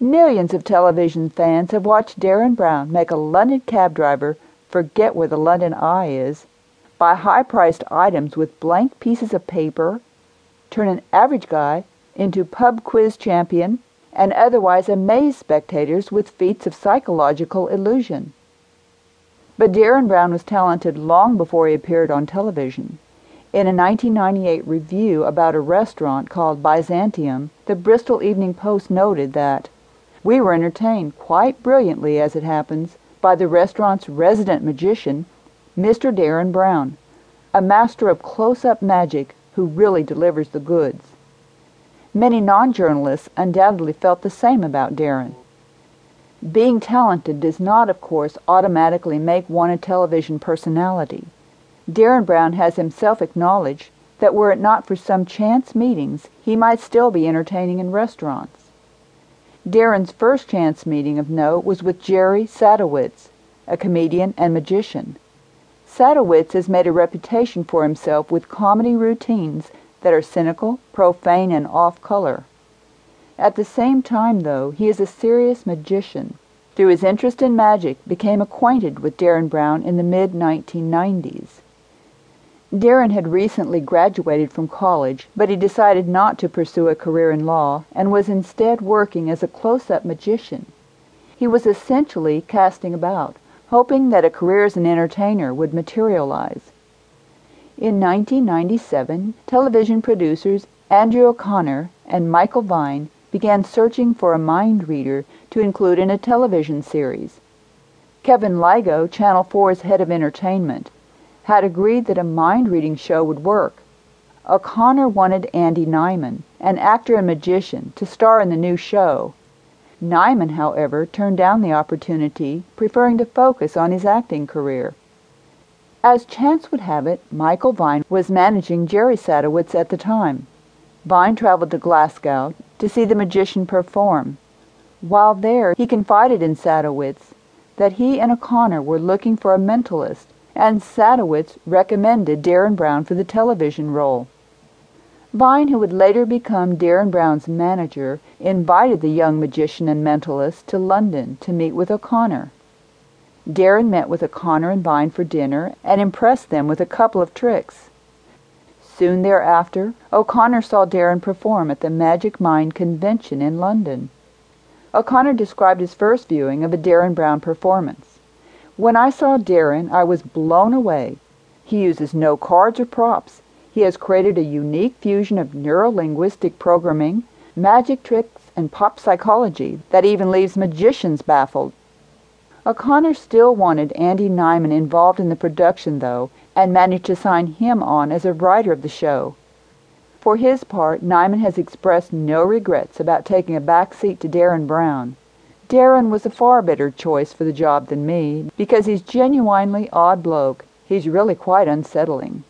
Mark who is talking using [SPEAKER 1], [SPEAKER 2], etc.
[SPEAKER 1] Millions of television fans have watched Derren Brown make a London cab driver forget where the London Eye is, buy high-priced items with blank pieces of paper, turn an average guy into pub quiz champion, and otherwise amaze spectators with feats of psychological illusion. But Derren Brown was talented long before he appeared on television. In a 1998 review about a restaurant called Byzantium, the Bristol Evening Post noted that we were entertained quite brilliantly, as it happens, by the restaurant's resident magician, Mr. Derren Brown, a master of close-up magic who really delivers the goods. Many non-journalists undoubtedly felt the same about Derren. Being talented does not, of course, automatically make one a television personality. Derren Brown has himself acknowledged that were it not for some chance meetings, he might still be entertaining in restaurants. Derren's first chance meeting of note was with Jerry Sadowitz, a comedian and magician. Sadowitz has made a reputation for himself with comedy routines that are cynical, profane, and off-color. At the same time, though, he is a serious magician. Through his interest in magic, became acquainted with Derren Brown in the mid-1990s. Derren had recently graduated from college, but he decided not to pursue a career in law and was instead working as a close-up magician. He was essentially casting about, hoping that a career as an entertainer would materialize. In 1997, television producers Andrew O'Connor and Michael Vine began searching for a mind reader to include in a television series. Kevin Lygo, Channel 4's head of entertainment, had agreed that a mind-reading show would work. O'Connor wanted Andy Nyman, an actor and magician, to star in the new show. Nyman, however, turned down the opportunity, preferring to focus on his acting career. As chance would have it, Michael Vine was managing Jerry Sadowitz at the time. Vine traveled to Glasgow to see the magician perform. While there, he confided in Sadowitz that he and O'Connor were looking for a mentalist and Sadowitz recommended Derren Brown for the television role. Vine, who would later become Derren Brown's manager, invited the young magician and mentalist to London to meet with O'Connor. Derren met with O'Connor and Vine for dinner and impressed them with a couple of tricks. Soon thereafter, O'Connor saw Derren perform at the Magic Mind Convention in London. O'Connor described his first viewing of a Derren Brown performance. When I saw Derren I was blown away. He uses no cards or props. He has created a unique fusion of neurolinguistic programming, magic tricks, and pop psychology that even leaves magicians baffled. O'Connor still wanted Andy Nyman involved in the production, though, and managed to sign him on as a writer of the show. For his part, Nyman has expressed no regrets about taking a back seat to Derren Brown. Derren was a far better choice for the job than me, because he's genuinely odd bloke. He's really quite unsettling.